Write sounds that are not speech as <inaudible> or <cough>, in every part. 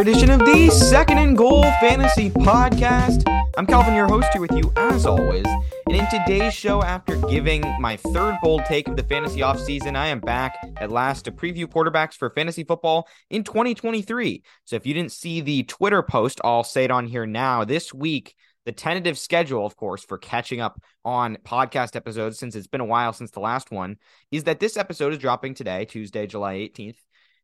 edition of the Second and Goal Fantasy Podcast. I'm Calvin, your host, here with you as always. And in today's show, after giving my third bold take of the fantasy offseason, I am back at last to preview quarterbacks for fantasy football in 2023. So if you didn't see the Twitter post, I'll say it on here now. This week, the tentative schedule, of course, for catching up on podcast episodes since it's been a while since the last one is that this episode is dropping today, Tuesday, July 18th.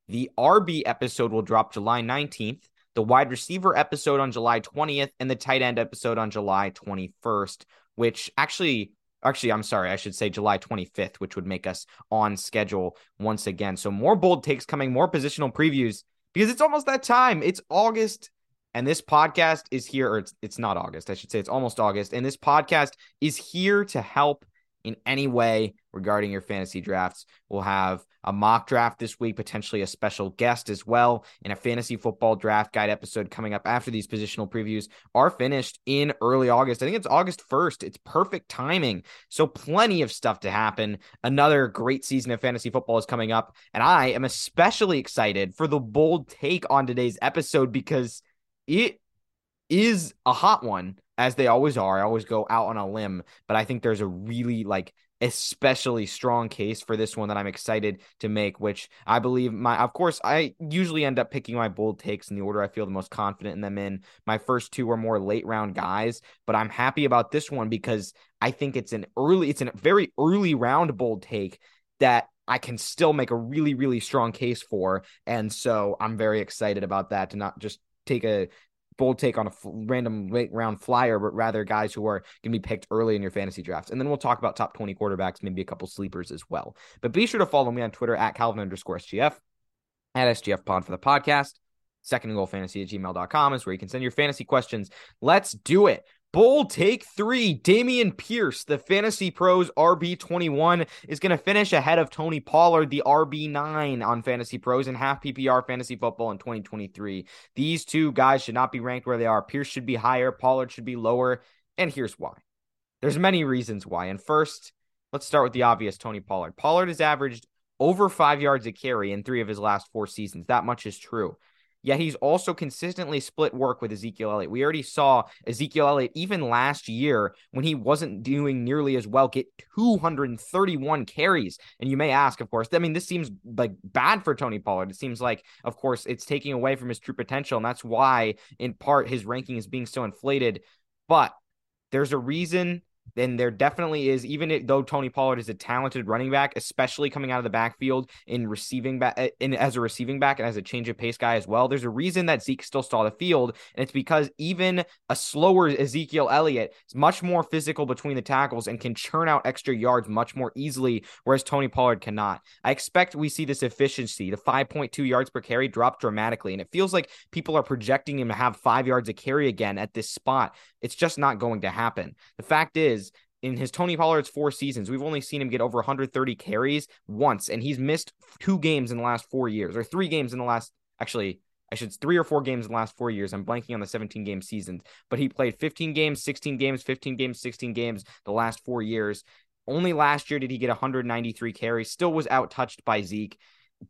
The RB episode will drop July 19th, the wide receiver episode on July 20th, and the tight end episode on July 21st, which actually actually i'm sorry i should say july 25th which would make us on schedule once again. So more bold takes coming more positional previews because it's almost that time. It's august and this podcast is here or it's, it's not august i should say it's almost august and this podcast is here to help in any way regarding your fantasy drafts. We'll have a mock draft this week, potentially a special guest as well, and a fantasy football draft guide episode coming up after these positional previews are finished in early August. I think it's August 1st. It's perfect timing. So, plenty of stuff to happen. Another great season of fantasy football is coming up, and I am especially excited for the bold take on today's episode because it is a hot one as they always are. I always go out on a limb, but I think there's a really like especially strong case for this one that I'm excited to make, which I believe my of course I usually end up picking my bold takes in the order I feel the most confident in them in. My first two are more late round guys, but I'm happy about this one because I think it's an early it's a very early round bold take that I can still make a really, really strong case for. And so I'm very excited about that to not just take a bold take on a f- random late round flyer, but rather guys who are going to be picked early in your fantasy drafts. And then we'll talk about top 20 quarterbacks, maybe a couple sleepers as well. But be sure to follow me on Twitter at Calvin underscore SGF, at SGF Pod for the podcast. Second and goal fantasy at gmail.com is where you can send your fantasy questions. Let's do it. Bold take three. Dameon Pierce, the Fantasy Pros RB21, is going to finish ahead of Tony Pollard, the RB9 on Fantasy Pros and half PPR fantasy football in 2023. These two guys should not be ranked where they are. Pierce should be higher, Pollard should be lower. And here's why. There's many reasons why. And first, let's start with the obvious Tony Pollard. Pollard has averaged over five yards a carry in three of his last four seasons. That much is true. Yet he's also consistently split work with Ezekiel Elliott. We already saw Ezekiel Elliott even last year when he wasn't doing nearly as well get 231 carries. And you may ask, of course, I mean, this seems like bad for Tony Pollard. It seems like, of course, it's taking away from his true potential. And that's why, in part, his ranking is being so inflated. But there's a reason then there definitely is, even though Tony Pollard is a talented running back, especially coming out of the backfield in receiving back eh, in as a receiving back and as a change of pace guy as well. There's a reason that Zeke still saw the field, and it's because even a slower Ezekiel Elliott is much more physical between the tackles and can churn out extra yards much more easily, whereas Tony Pollard cannot. I expect we see this efficiency, the 5.2 yards per carry, drop dramatically, and it feels like people are projecting him to have five yards a carry again at this spot. It's just not going to happen. The fact is, in his Tony Pollard's four seasons, we've only seen him get over 130 carries once, and he's missed two games in the last four years, or three games in the last, actually, I should three or four games in the last four years. I'm blanking on the 17 game seasons, but he played 15 games, 16 games, 15 games, 16 games the last four years. Only last year did he get 193 carries, still was out touched by Zeke,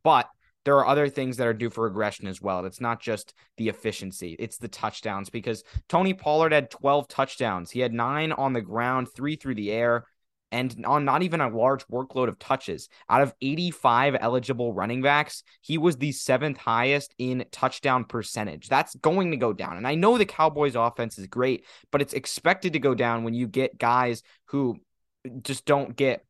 but there are other things that are due for regression as well. It's not just the efficiency, it's the touchdowns because Tony Pollard had 12 touchdowns. He had nine on the ground, three through the air, and on not even a large workload of touches. Out of 85 eligible running backs, he was the seventh highest in touchdown percentage. That's going to go down. And I know the Cowboys offense is great, but it's expected to go down when you get guys who just don't get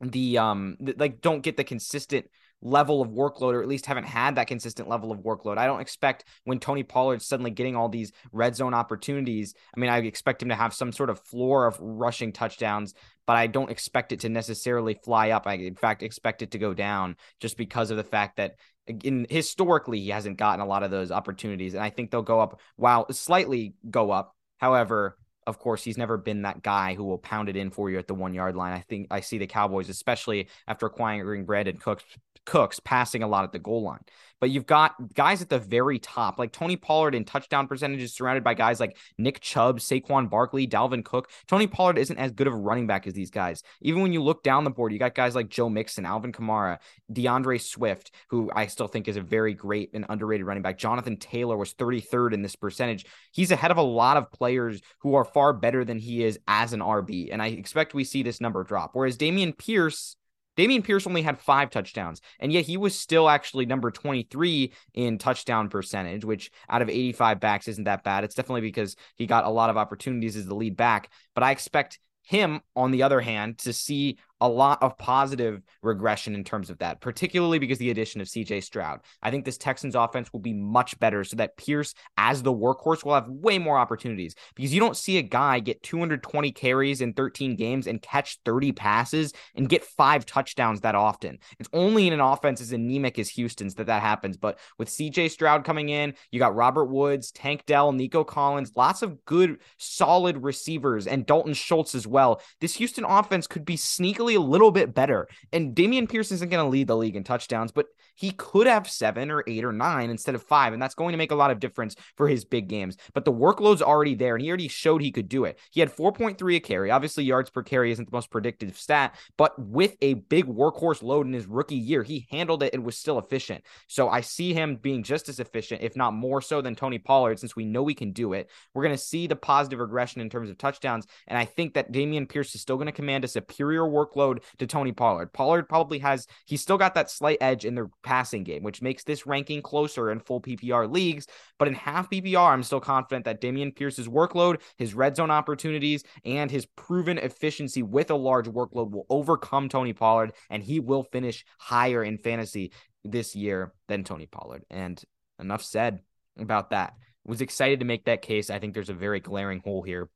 the um like don't get the consistent level of workload, or at least haven't had that consistent level of workload. I don't expect when Tony Pollard's suddenly getting all these red zone opportunities. I mean, I expect him to have some sort of floor of rushing touchdowns, but I don't expect it to necessarily fly up. I, in fact, expect it to go down just because of the fact that in historically he hasn't gotten a lot of those opportunities, and I think they'll go up. While slightly go up. However, of course, he's never been that guy who will pound it in for you at the one yard line. I think I see the Cowboys, especially after acquiring Brandin Cooks, Cooks passing a lot at the goal line. But you've got guys at the very top, like Tony Pollard in touchdown percentages, surrounded by guys like Nick Chubb, Saquon Barkley, Dalvin Cook. Tony Pollard isn't as good of a running back as these guys. Even when you look down the board, you got guys like Joe Mixon, Alvin Kamara, D'Andre Swift, who I still think is a very great and underrated running back. Jonathan Taylor was 33rd in this percentage. He's ahead of a lot of players who are far better than he is as an RB. And I expect we see this number drop. Whereas Dameon Pierce, Dameon Pierce only had five touchdowns, and yet he was still actually number 23 in touchdown percentage, which out of 85 backs isn't that bad. It's definitely because he got a lot of opportunities as the lead back, but I expect him, on the other hand, to see a lot of positive regression in terms of that, particularly because the addition of CJ Stroud. I think this Texans offense will be much better so that Pierce, as the workhorse, will have way more opportunities because you don't see a guy get 220 carries in 13 games and catch 30 passes and get five touchdowns that often. It's only in an offense as anemic as Houston's that that happens. But with CJ Stroud coming in, you got Robert Woods, Tank Dell, Nico Collins, lots of good, solid receivers, and Dalton Schultz as well. This Houston offense could be sneakily a little bit better. And Dameon Pierce isn't going to lead the league in touchdowns, but he could have seven or eight or nine instead of five. And that's going to make a lot of difference for his big games. But the workload's already there, and he already showed he could do it. He had 4.3 a carry. Obviously, yards per carry isn't the most predictive stat, but with a big workhorse load in his rookie year, he handled it and was still efficient. So I see him being just as efficient, if not more so, than Tony Pollard, since we know we can do it. We're going to see the positive regression in terms of touchdowns. And I think that Dameon Pierce is still going to command a superior workload to Tony Pollard. Pollard probably has, he's still got that slight edge in the passing game, which makes this ranking closer in full PPR leagues. But in half PPR, I'm still confident that Dameon Pierce's workload, his red zone opportunities, and his proven efficiency with a large workload will overcome Tony Pollard, and he will finish higher in fantasy this year than Tony Pollard. And enough said about that. Was excited to make that case. I think there's a very glaring hole here.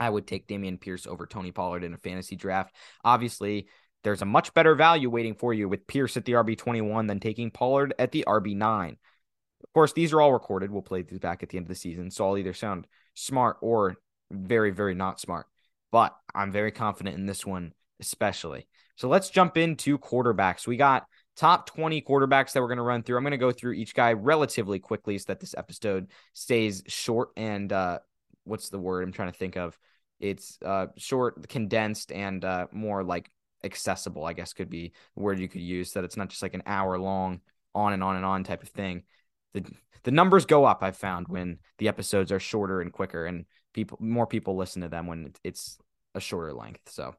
I would take Dameon Pierce over Tony Pollard in a fantasy draft. Obviously, there's a much better value waiting for you with Pierce at the RB21 than taking Pollard at the RB9. Of course, these are all recorded. We'll play these back at the end of the season. So I'll either sound smart or very, very not smart. But I'm very confident in this one, especially. So let's jump into quarterbacks. We got top 20 quarterbacks that we're going to run through. I'm going to go through each guy relatively quickly so that this episode stays short and uh, what's the word I'm trying to think of? It's uh, short, condensed, and uh, more like accessible, I guess could be word you could use, that it's not just like an hour long on and on and on type of thing. The the numbers go up, I've found, when the episodes are shorter and quicker and people more people listen to them when it's a shorter length. So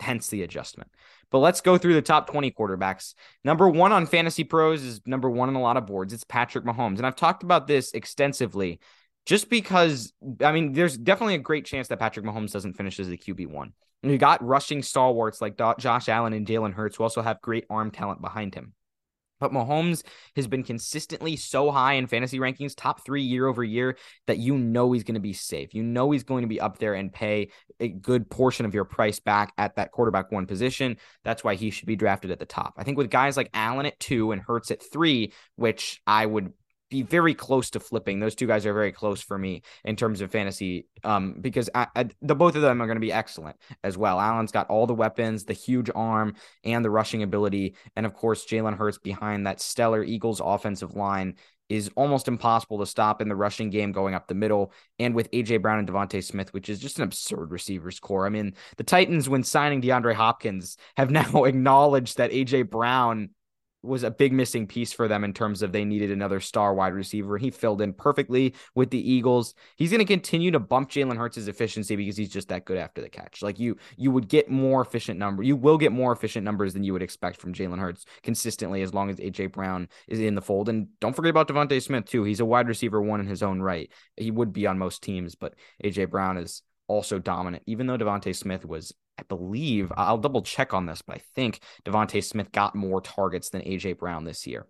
hence the adjustment. But let's go through the top 20 quarterbacks. Number one on Fantasy Pros is number one on a lot of boards. It's Patrick Mahomes. And I've talked about this extensively just because, I mean, there's definitely a great chance that Patrick Mahomes doesn't finish as the QB1. And you got rushing stalwarts like Josh Allen and Jalen Hurts, who also have great arm talent behind him. But Mahomes has been consistently so high in fantasy rankings, top three year over year, that you know he's going to be safe. You know he's going to be up there and pay a good portion of your price back at that quarterback one position. That's why he should be drafted at the top. I think with guys like Allen at two and Hurts at three, which I would be very close to flipping. Those two guys are very close for me in terms of fantasy, um, because I, I, the both of them are going to be excellent as well. Allen's got all the weapons, the huge arm, and the rushing ability, and of course Jalen Hurts behind that stellar Eagles offensive line is almost impossible to stop in the rushing game going up the middle. And with AJ Brown and DeVonta Smith, which is just an absurd receivers corps. I mean, the Titans, when signing DeAndre Hopkins, have now <laughs> acknowledged that AJ Brown was a big missing piece for them in terms of they needed another star wide receiver. He filled in perfectly with the Eagles. He's going to continue to bump Jalen Hurts' efficiency because he's just that good after the catch. Like you, you would get more efficient number. You will get more efficient numbers than you would expect from Jalen Hurts consistently as long as AJ Brown is in the fold. And don't forget about DeVonta Smith too. He's a wide receiver one in his own right. He would be on most teams, but AJ Brown is also dominant. Even though DeVonta Smith was I believe I'll double check on this, but I think DeVonta Smith got more targets than AJ Brown this year.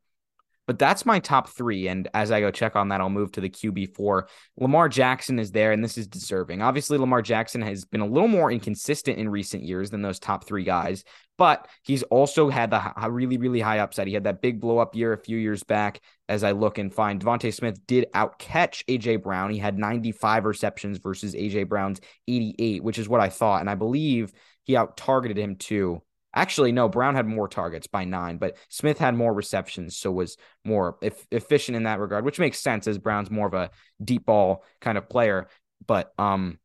But that's my top three. And as I go check on that, I'll move to the QB4. Lamar Jackson is there, and this is deserving. Obviously, Lamar Jackson has been a little more inconsistent in recent years than those top three guys, but he's also had the really, really high upside. He had that big blow up year a few years back. As I look and find, DeVonta Smith did outcatch AJ Brown. He had 95 receptions versus AJ Brown's 88, which is what I thought. And I believe he out targeted him too Actually, no, Brown had more targets by nine, but Smith had more receptions, so was more efficient in that regard, which makes sense as Brown's more of a deep ball kind of player. But um,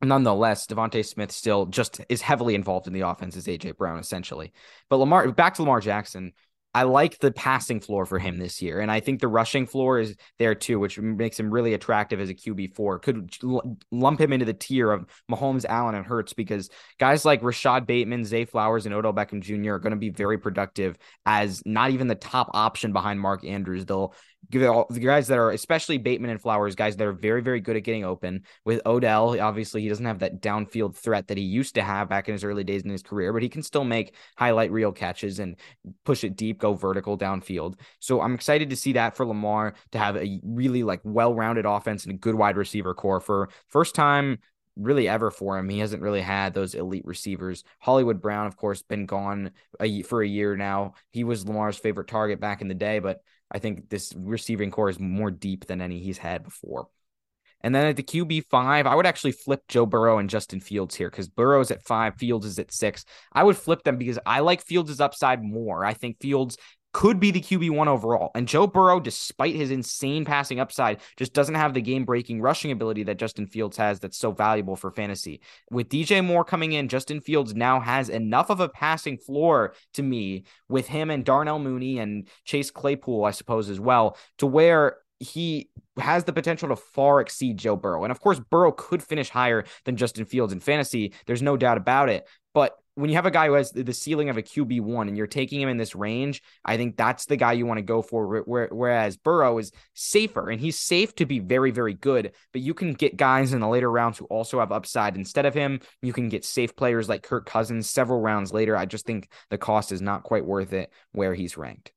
nonetheless, DeVonta Smith still just is heavily involved in the offense as AJ Brown, essentially. But Lamar, back to Lamar Jackson. I like the passing floor for him this year. And I think the rushing floor is there too, which makes him really attractive as a QB4. Could lump him into the tier of Mahomes, Allen, and Hurts because guys like Rashod Bateman, Zay Flowers, and Odell Beckham Jr. are going to be very productive as not even the top option behind Mark Andrews. They'll the guys that are especially Bateman and Flowers, guys that are very, very good at getting open. With Odell, obviously he doesn't have that downfield threat that he used to have back in his early days in his career, but he can still make highlight reel catches and push it deep, go vertical downfield. So I'm excited to see that for Lamar to have a really like well-rounded offense and a good wide receiver corps for first time really ever for him. He hasn't really had those elite receivers. Hollywood Brown, of course, been gone a, for a year now. He was Lamar's favorite target back in the day, but I think this receiving corps is more deep than any he's had before. And then at the QB five, I would actually flip Joe Burrow and Justin Fields here because Burrow's at five, Fields is at six. I would flip them because I like Fields' upside more. I think Fields could be the QB1 overall. And Joe Burrow, despite his insane passing upside, just doesn't have the game breaking rushing ability that Justin Fields has that's so valuable for fantasy. With DJ Moore coming in, Justin Fields now has enough of a passing floor to me with him and Darnell Mooney and Chase Claypool, I suppose, as well, to where he has the potential to far exceed Joe Burrow. And of course, Burrow could finish higher than Justin Fields in fantasy. There's no doubt about it. But when you have a guy who has the ceiling of a QB one and you're taking him in this range, I think that's the guy you want to go for. Whereas Burrow is safer and he's safe to be very, very good, but you can get guys in the later rounds who also have upside instead of him. You can get safe players like Kirk Cousins several rounds later. I just think the cost is not quite worth it where he's ranked.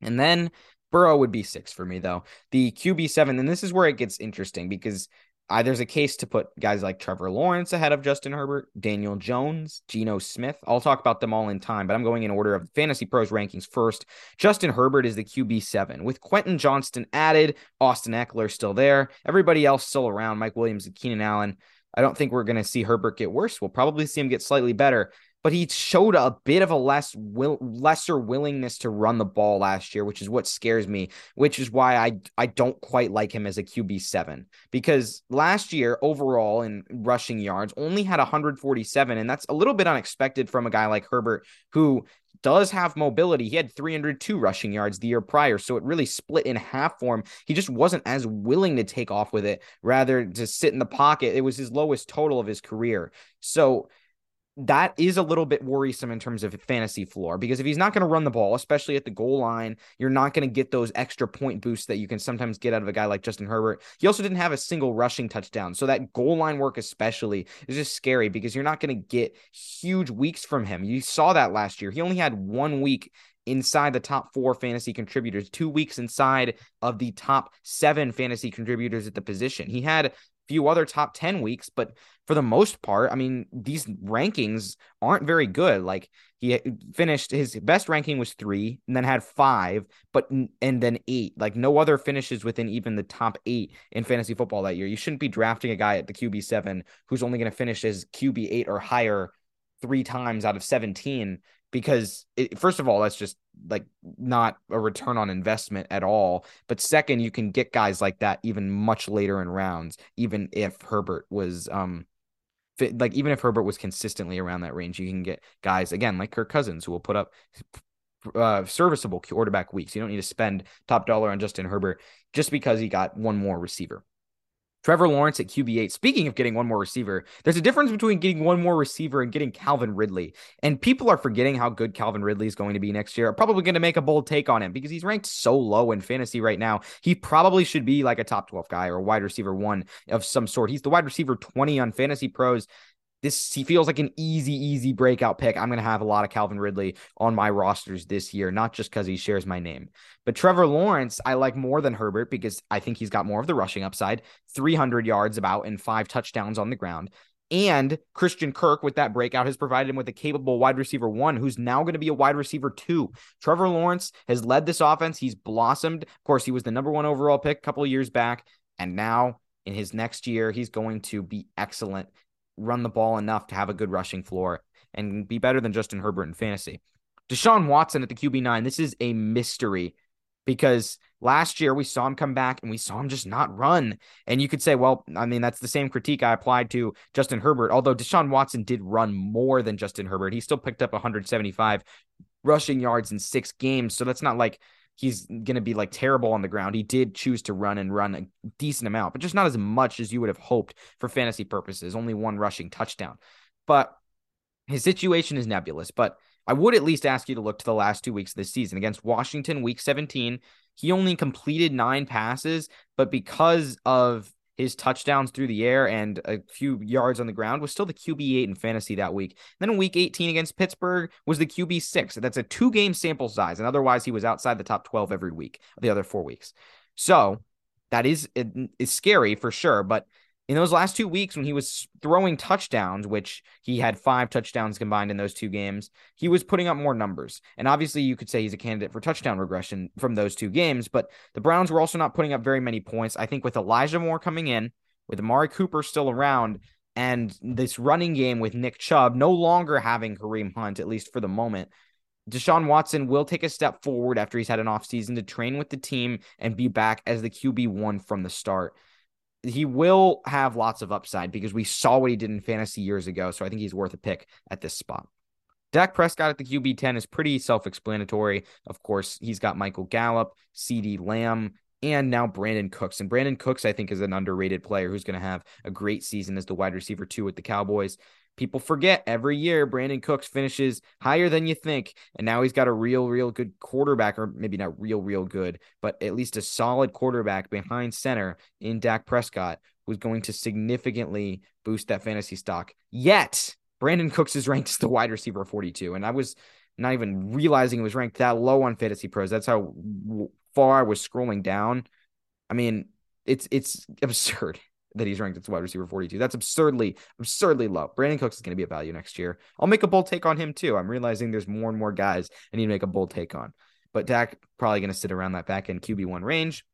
And then Burrow would be six for me, though. The QB seven, and this is where it gets interesting because uh, there's a case to put guys like Trevor Lawrence ahead of Justin Herbert, Daniel Jones, Geno Smith. I'll talk about them all in time, but I'm going in order of Fantasy Pros rankings first. Justin Herbert is the QB7 with Quentin Johnston added, Austin Ekeler still there, everybody else still around, Mike Williams and Keenan Allen. I don't think we're going to see Herbert get worse. We'll probably see him get slightly better but he showed a bit of a less will, lesser willingness to run the ball last year, which is what scares me, which is why I I don't quite like him as a QB7 because last year overall in rushing yards only had 147 and that's a little bit unexpected from a guy like Herbert who does have mobility. He had 302 rushing yards the year prior, so it really split in half for him. He just wasn't as willing to take off with it, rather to sit in the pocket. It was his lowest total of his career. So that is a little bit worrisome in terms of fantasy floor because if he's not going to run the ball, especially at the goal line, you're not going to get those extra point boosts that you can sometimes get out of a guy like Justin Herbert. He also didn't have a single rushing touchdown. So that goal line work, especially, is just scary because you're not going to get huge weeks from him. You saw that last year. He only had one week inside the top four fantasy contributors, two weeks inside of the top seven fantasy contributors at the position. He had few other top 10 weeks, but for the most part, I mean, these rankings aren't very good. Like he finished his best ranking was three and then had five, but and then eight. Like no other finishes within even the top eight in fantasy football that year. You shouldn't be drafting a guy at the QB seven who's only going to finish as QB eight or higher three times out of 17 because it, first of all that's just like not a return on investment at all. But second you can get guys like that even much later in rounds even if herbert was um fit, like even if herbert was consistently around that range you can get guys again like kirk cousins who will put up uh, serviceable quarterback weeks. You don't need to spend top dollar on justin herbert just because he got one more receiver Trevor Lawrence at QB8. Speaking of getting one more receiver, there's a difference between getting one more receiver and getting Calvin Ridley. And people are forgetting how good Calvin Ridley is going to be next year. probably going to make a bold take on him because he's ranked so low in fantasy right now. He probably should be like a top 12 guy or wide receiver one of some sort. He's the wide receiver 20 on fantasy pros this he feels like an easy, easy breakout pick. I'm going to have a lot of Calvin Ridley on my rosters this year, not just because he shares my name. But Trevor Lawrence, I like more than Herbert because I think he's got more of the rushing upside 300 yards about and five touchdowns on the ground. And Christian Kirk, with that breakout, has provided him with a capable wide receiver one who's now going to be a wide receiver two. Trevor Lawrence has led this offense. He's blossomed. Of course, he was the number one overall pick a couple of years back. And now in his next year, he's going to be excellent run the ball enough to have a good rushing floor. and be better than Justin Herbert in fantasy. Deshaun Watson at the QB9, this is a mystery because last year we saw him come back and we saw him just not run. And you could say, well, I mean, that's the same critique I applied to Justin Herbert. Although Deshaun Watson did run more than Justin Herbert, he still picked up 175 rushing yards in six games. So that's not like he's going to be like terrible on the ground. He did choose to run and run a decent amount, but just not as much as you would have hoped for fantasy purposes. Only one rushing touchdown. But his situation is nebulous. But I would at least ask you to look to the last two weeks of the season. Against Washington, week 17, he only completed nine passes, but because of his touchdowns through the air and a few yards on the ground was still the QB8 in fantasy that week. Then in week 18 against Pittsburgh was the QB6. That's a two game sample size. And otherwise, he was outside the top 12 every week, the other four weeks. So that is, is scary for sure. But in those last two weeks when he was throwing touchdowns, which he had five touchdowns combined in those two games, he was putting up more numbers. And obviously, you could say he's a candidate for touchdown regression from those two games, but the Browns were also not putting up very many points. I think with Elijah Moore coming in, with Amari Cooper still around, and this running game with Nick Chubb no longer having Kareem Hunt, at least for the moment, Deshaun Watson will take a step forward after he's had an offseason to train with the team and be back as the QB1 from the start he will have lots of upside because we saw what he did in fantasy years ago. So I think he's worth a pick at this spot. Dak Prescott at the QB 10 is pretty self explanatory. Of course, he's got Michael Gallup, CeeDee Lamb, and now Brandin Cooks. And Brandin Cooks, I think, is an underrated player who's going to have a great season as the wide receiver, too, with the Cowboys. People forget every year Brandin Cooks finishes higher than you think. And now he's got a real, real good quarterback, or maybe not real, real good, but at least a solid quarterback behind center in Dak Prescott, who's going to significantly boost that fantasy stock. Yet, Brandin Cooks is ranked as the wide receiver 42. And I was not even realizing it was ranked that low on Fantasy Pros. That's how far I was scrolling down. I mean, it's it's <laughs> absurd that he's ranked as wide receiver 42. That's absurdly, absurdly low. Brandin Cooks is going to be a value next year. I'll make a bold take on him too. I'm realizing there's more and more guys I need to make a bold take on. But Dak probably going to sit around that back end QB1 range.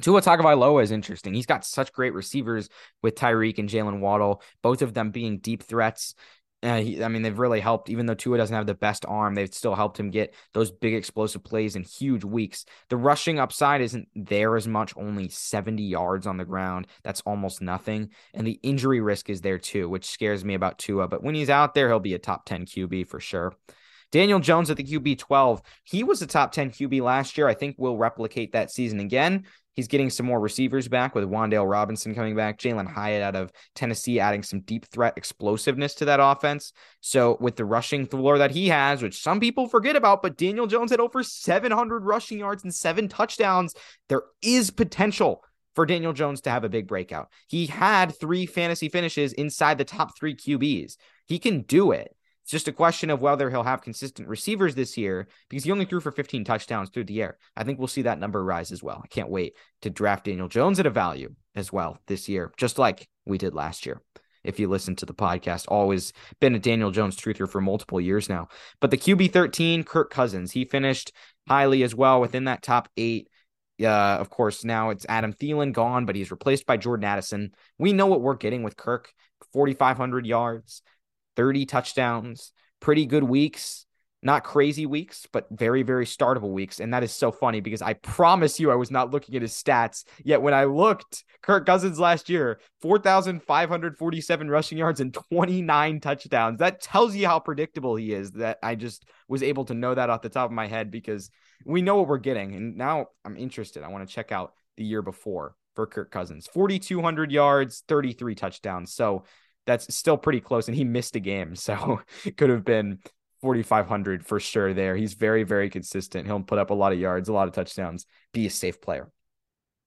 Tua Tagovailoa is interesting. He's got such great receivers with Tyreek and Jaylen Waddle, both of them being deep threats. He, I mean, they've really helped. Even though Tua doesn't have the best arm, they've still helped him get those big explosive plays in huge weeks. The rushing upside isn't there as much, only 70 yards on the ground. That's almost nothing. And the injury risk is there too, which scares me about Tua. But when he's out there, he'll be a top 10 QB for sure. Daniel Jones at the QB 12. He was a top 10 QB last year. I think we'll replicate that season again. He's getting some more receivers back with Wan'Dale Robinson coming back, Jalin Hyatt out of Tennessee adding some deep threat explosiveness to that offense. So with the rushing floor that he has, which some people forget about, but Daniel Jones had over 700 rushing yards and seven touchdowns. There is potential for Daniel Jones to have a big breakout. He had three fantasy finishes inside the top three QBs. He can do it. It's just a question of whether he'll have consistent receivers this year because he only threw for 15 touchdowns through the air. I think we'll see that number rise as well. I can't wait to draft Daniel Jones at a value as well this year, just like we did last year. If you listen to the podcast, always been a Daniel Jones truther for multiple years now. But the QB 13, Kirk Cousins, he finished highly as well within that top eight. Uh, of course, now it's Adam Thielen gone, but he's replaced by Jordan Addison. We know what we're getting with Kirk 4,500 yards, 30 touchdowns, pretty good weeks, not crazy weeks, but very, very startable weeks. And that is so funny because I promise you, I was not looking at his stats. Yet when I looked, Kirk Cousins last year, 4,547 rushing yards and 29 touchdowns. That tells you how predictable he is. That I just was able to know that off the top of my head because we know what we're getting. And now I'm interested. I want to check out the year before for Kirk Cousins 4,200 yards, 33 touchdowns. So that's still pretty close. And he missed a game. So it <laughs> could have been 4,500 for sure there. He's very, very consistent. He'll put up a lot of yards, a lot of touchdowns, be a safe player.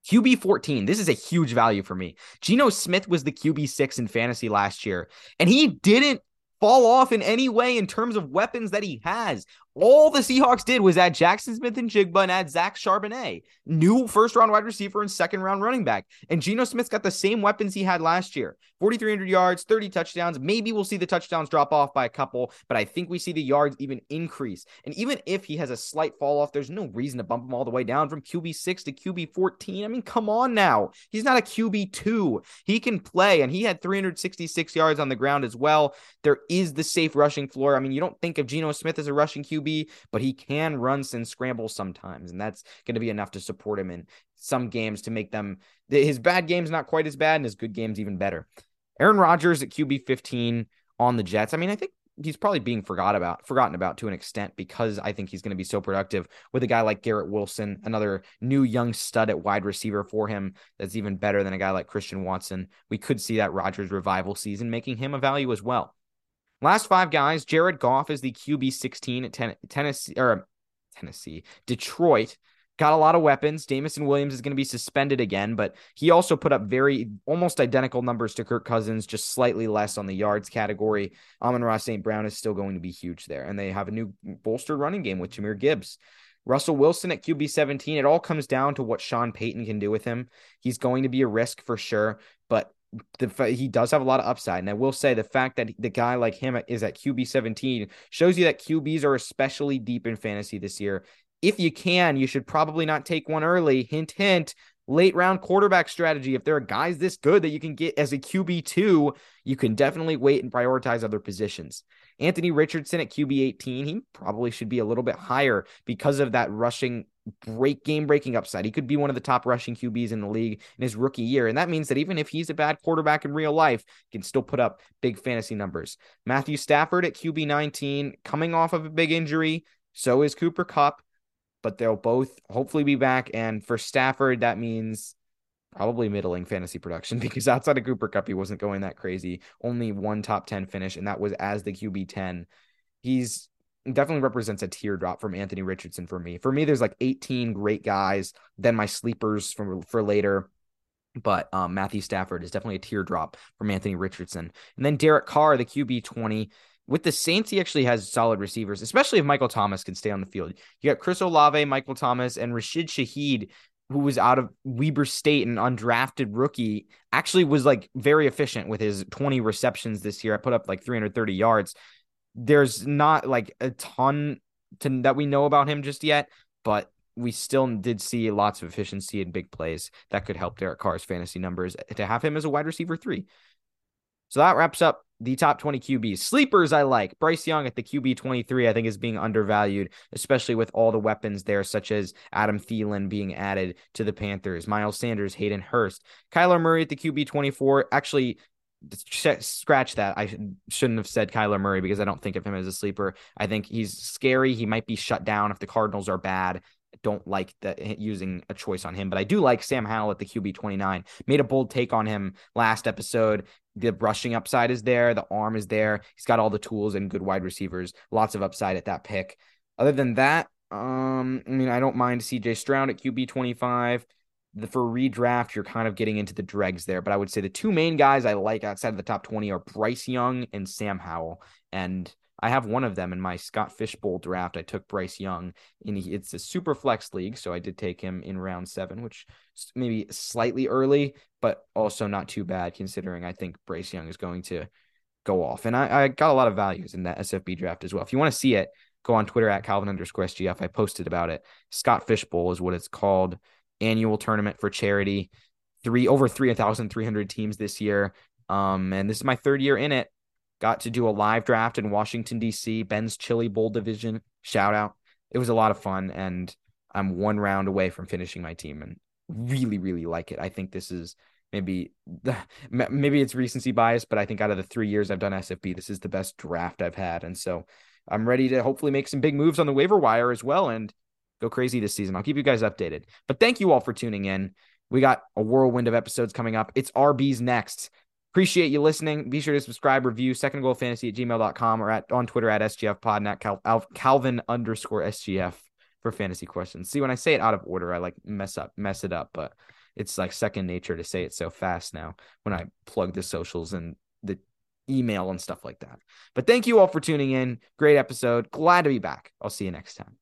QB 14. This is a huge value for me. Geno Smith was the QB 6 in fantasy last year, and he didn't fall off in any way in terms of weapons that he has. All the Seahawks did was add Jackson Smith-Njigba and add Zach Charbonnet, new first round wide receiver and second round running back. And Geno Smith's got the same weapons he had last year 4,300 yards, 30 touchdowns. Maybe we'll see the touchdowns drop off by a couple, but I think we see the yards even increase. And even if he has a slight fall off, there's no reason to bump him all the way down from QB6 to QB14. I mean, come on now. He's not a QB2. He can play, and he had 366 yards on the ground as well. There is the safe rushing floor. I mean, you don't think of Geno Smith as a rushing QB, but he can run and scramble sometimes, and that's going to be enough to support him in some games to make them his bad games not quite as bad and his good games even better. Aaron Rodgers at QB 15 on the Jets. I mean, I think he's probably being forgot about forgotten about to an extent because I think he's going to be so productive with a guy like Garrett Wilson, another new young stud at wide receiver for him that's even better than a guy like Christian Watson. We could see that Rodgers revival season making him a value as well. Last five guys, Jared Goff is the QB 16 at ten- Tennessee or Tennessee, Detroit. Got a lot of weapons. Jameson Williams is going to be suspended again, but he also put up very almost identical numbers to Kirk Cousins, just slightly less on the yards category. Amon-Ra St. Brown is still going to be huge there. And they have a new bolstered running game with Jahmyr Gibbs. Russell Wilson at QB 17. It all comes down to what Sean Payton can do with him. He's going to be a risk for sure, but the he does have a lot of upside. And I will say the fact that the guy like him is at QB 17 shows you that QBs are especially deep in fantasy this year. If you can, you should probably not take one early. Hint, hint. Late round quarterback strategy. If there are guys this good that you can get as a QB2, you can definitely wait and prioritize other positions. Anthony Richardson at QB 18, he probably should be a little bit higher because of that rushing break game breaking upside. He could be one of the top rushing QBs in the league in his rookie year. And that means that even if he's a bad quarterback in real life, he can still put up big fantasy numbers. Matthew Stafford at QB 19, coming off of a big injury. So is Cooper Kupp, but they'll both hopefully be back. And for Stafford, that means probably middling fantasy production <laughs> because outside of Cooper Kupp, he wasn't going that crazy. Only one top 10 finish, and that was as the QB 10. He's definitely represents a tier drop from Anthony Richardson for me. For me, there's like 18 great guys, then my sleepers for, for later. But um, Matthew Stafford is definitely a tier drop from Anthony Richardson. And then Derek Carr, the QB 20. With the Saints, he actually has solid receivers, especially if Michael Thomas can stay on the field. You got Chris Olave, Michael Thomas, and Rashid Shaheed, who was out of Weber State, an undrafted rookie, actually was like very efficient with his 20 receptions this year. I put up like 330 yards there's not like a ton to, that we know about him just yet, but we still did see lots of efficiency in big plays that could help Derek Carr's fantasy numbers to have him as a wide receiver three. So that wraps up the top 20 QBs. Sleepers, I like. Bryce Young at the QB 23, I think is being undervalued, especially with all the weapons there, such as Adam Thielen being added to the Panthers, Miles Sanders, Hayden Hurst, Kyler Murray at the QB 24. Actually, scratch that. I shouldn't have said Kyler Murray because I don't think of him as a sleeper. I think he's scary. He might be shut down if the Cardinals are bad. Don't like using a choice on him, but I do like Sam Howell at the QB 29. Made a bold take on him last episode. The rushing upside is there, the arm is there. He's got all the tools and good wide receivers. Lots of upside at that pick. Other than that, um, I mean, I don't mind CJ Stroud at QB 25 the, for redraft, you're kind of getting into the dregs there. But I would say the two main guys I like outside of the top 20 are Bryce Young and Sam Howell. And I have one of them in my Scott Fish Bowl draft. I took Bryce Young, and it's a super flex league, so I did take him in round seven, which maybe slightly early, but also not too bad considering I think Bryce Young is going to go off. And I, I got a lot of values in that SFB draft as well. If you want to see it, go on Twitter at Calvin underscore SGF. I posted about it. Scott Fish Bowl is what it's called annual tournament for charity. Three over 3,300 teams this year. Um, and this is my third year in it. Got to do a live draft in Washington, D.C., Ben's Chili Bowl division. Shout out. It was a lot of fun. And I'm one round away from finishing my team and really, really like it. I think this is maybe <laughs> maybe it's recency bias, but I think out of the three years I've done SFB, this is the best draft I've had. And so I'm ready to hopefully make some big moves on the waiver wire as well. And go crazy this season. I'll keep you guys updated. But thank you all for tuning in. We got a whirlwind of episodes coming up. It's RB's next. Appreciate you listening. Be sure to subscribe, review second goal fantasy at gmail.com or at on Twitter at SGF pod at Cal, Calvin underscore SGF for fantasy questions. See, when I say it out of order, I like mess up, mess it up, but it's like second nature to say it so fast now when I plug the socials and the email and stuff like that. But thank you all for tuning in. Great episode. Glad to be back. I'll see you next time.